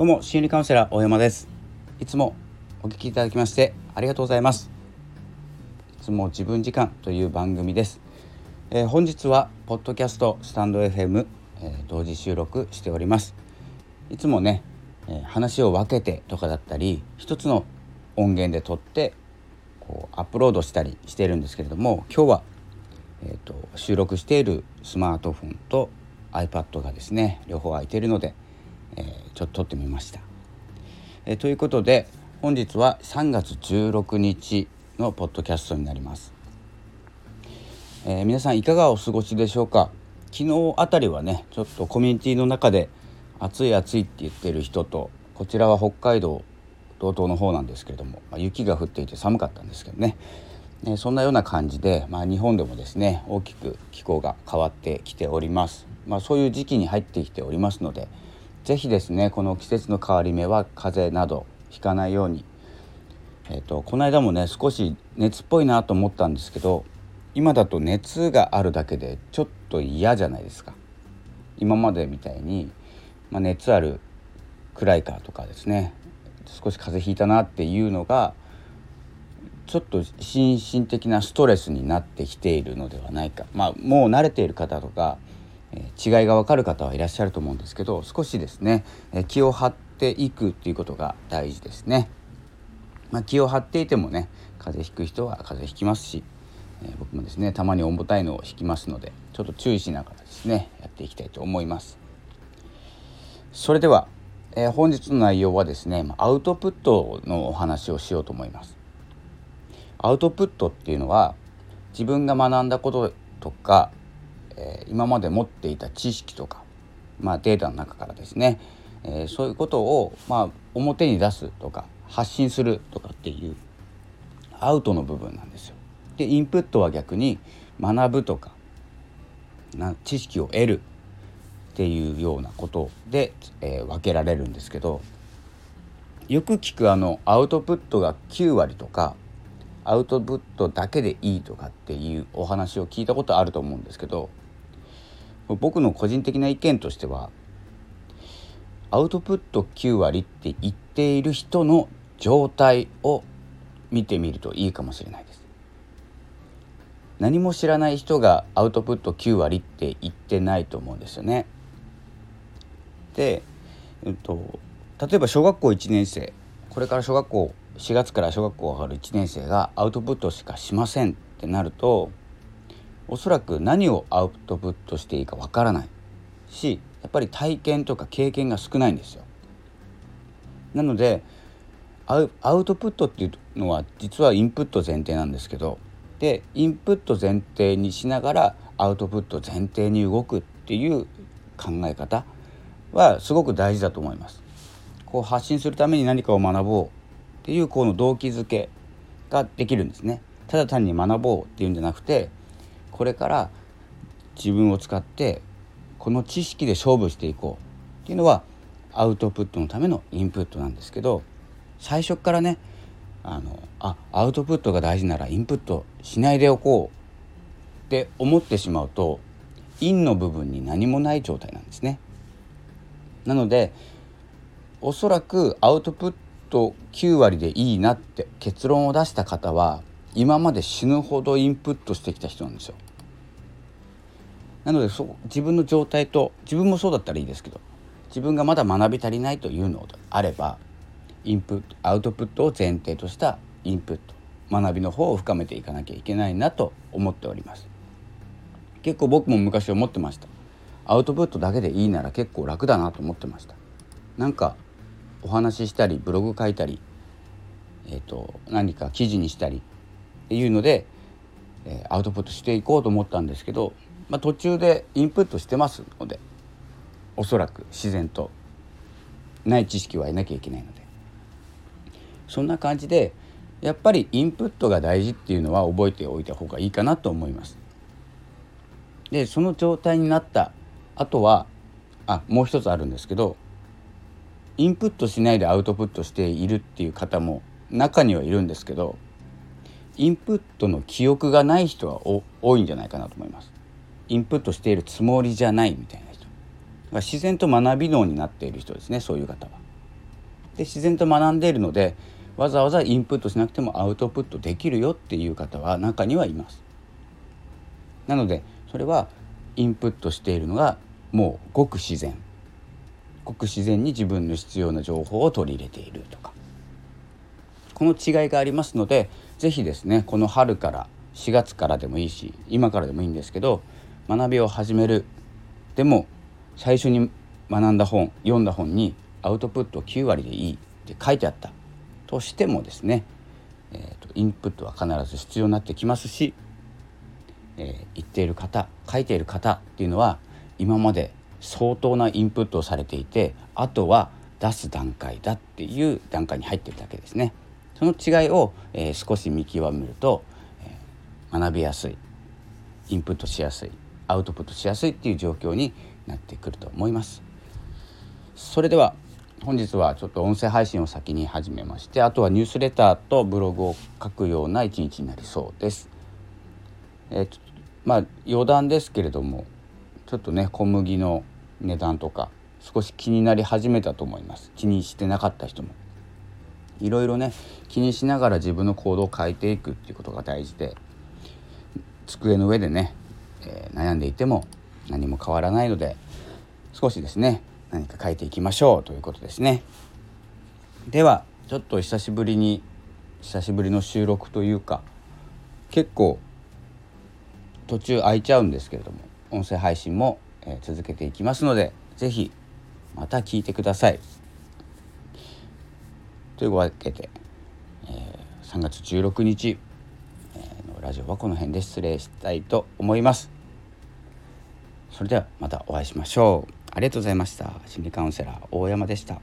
どうも心理カウンセラー大山です。いつもお聞きいただきましてありがとうございます。いつも自分時間という番組です、えー、本日はポッドキャストスタンド FM、えー、同時収録しております。いつもね、えー、話を分けてとかだったり一つの音源で撮ってこうアップロードしたりしているんですけれども今日は、えーと、と収録しているスマートフォンと iPad がですね両方空いているのでえー、ちょっと撮ってみました。えー、ということで本日は3月16日のポッドキャストになります。えー、皆さんいかがお過ごしでしょうか？昨日あたりはねちょっとコミュニティの中で暑い暑いって言ってる人とこちらは北海道道東の方なんですけれども、まあ、雪が降っていて寒かったんですけどね、え、そんなような感じで、まあ、日本でもですね大きく気候が変わってきております、まあ、そういう時期に入ってきておりますので、是非ですねこの季節の変わり目は風邪などひかないように、えーと、この間もね少し熱っぽいなと思ったんですけど今だと熱があるだけでちょっと嫌じゃないですか。今までみたいに、まあ、熱あるくらいかとかですね少し風邪ひいたなっていうのがちょっと心身的なストレスになってきているのではないか。まあもう慣れている方とか違いが分かる方はいらっしゃると思うんですけど少しですね気を張っていくっていうことが大事ですね。まあ、気を張っていてもね風邪ひく人は風邪ひきますし、え、僕もですねたまに重たいのを引きますのでちょっと注意しながらですねやっていきたいと思います。それでは、えー、本日の内容はですねアウトプットのお話をしようと思います。アウトプットっていうのは自分が学んだこととかえ今まで持っていた知識とか、まあ、データの中からですね、え、そういうことを、まあ、表に出すとか発信するとかっていうアウトの部分なんですよ。でインプットは逆に学ぶとかな知識を得るっていうようなことで、えー、分けられるんですけどよく聞くあのアウトプットが9割とかアウトプットだけでいいとかっていうお話を聞いたことあると思うんですけど僕の個人的な意見としてはアウトプット9割って言っている人の状態を見てみるといいかもしれないです。何も知らない人がアウトプット9割って言ってないと思うんですよね。で、えっと、例えば小学校1年生これから小学校4月から小学校上がる1年生がアウトプットしかしませんってなるとおそらく何をアウトプットしていいかわからないしやっぱり体験とか経験が少ないんですよ。なのでアウトプットっていうのは実はインプット前提なんですけどでインプット前提にしながらアウトプット前提に動くっていう考え方はすごく大事だと思います。こう発信するために何かを学ぼうっていうこの動機づけができるんですね。ただ単に学ぼうっていうんじゃなくてこれから自分を使ってこの知識で勝負していこうっていうのはアウトプットのためのインプットなんですけど最初からねあのあアウトプットが大事ならインプットしないでおこうって思ってしまうとインの部分に何もない状態なんですね。なのでおそらくアウトプット9割でいいなって結論を出した方は今まで死ぬほどインプットしてきた人なんですよ。なのでそ自分の状態と自分もそうだったらいいですけど自分がまだ学び足りないというのであればインプットアウトプットを前提としたインプット学びの方を深めていかなきゃいけないなと思っております。結構僕も昔思ってました。アウトプットだけでいいなら結構楽だなと思ってました。なんかお話ししたりブログ書いたりえーと何か記事にしたりいうので、え、アウトプットしていこうと思ったんですけどまあ、途中でインプットしてますのでおそらく自然とない知識は得なきゃいけないのでそんな感じでやっぱりインプットが大事っていうのは覚えておいた方がいいかなと思います。でその状態になったあとはあもう一つあるんですけどインプットしないでアウトプットしているっていう方も中にはいるんですけどインプットの記憶がない人は多いんじゃないかなと思います。インプットしているつもりじゃないみたいな人自然と学び脳になっている人ですねそういう方は。で自然と学んでいるのでわざわざインプットしなくてもアウトプットできるよっていう方は中にはいますなのでそれはインプットしているのがもうごく自然ごく自然に自分の必要な情報を取り入れているとかこの違いがありますので是非ですねこの春から4月からでもいいし今からでもいいんですけど学びを始めるでも最初に学んだ本読んだ本にアウトプット9割でいいって書いてあったとしてもですね、えーと、インプットは必ず必要になってきますし、えー、言っている方書いている方っていうのは今まで相当なインプットをされていてあとは出す段階だっていう段階に入ってるだけですね。その違いを、えー、少し見極めると、えー、学びやすいインプットしやすいアウトプットしやすいっていう状況になってくると思います。それでは本日はちょっと音声配信を先に始めましてあとはニュースレターとブログを書くような一日になりそうです。えー、まあ余談ですけれどもちょっとね小麦の値段とか少し気になり始めたと思います気にしてなかった人もいろいろね気にしながら自分の行動を変えていくっていうことが大事で机の上でね、えー、悩んでいても何も変わらないので少しですね何か書いていきましょうということですねではちょっと久しぶりに久しぶりの収録というか結構途中空いちゃうんですけれども音声配信も、え、続けていきますので是非また聞いてください。というわけで、えー、3月16日、えー、のラジオはこの辺で失礼したいと思います。それではまたお会いしましょう。ありがとうございました。心理カウンセラー大山でした。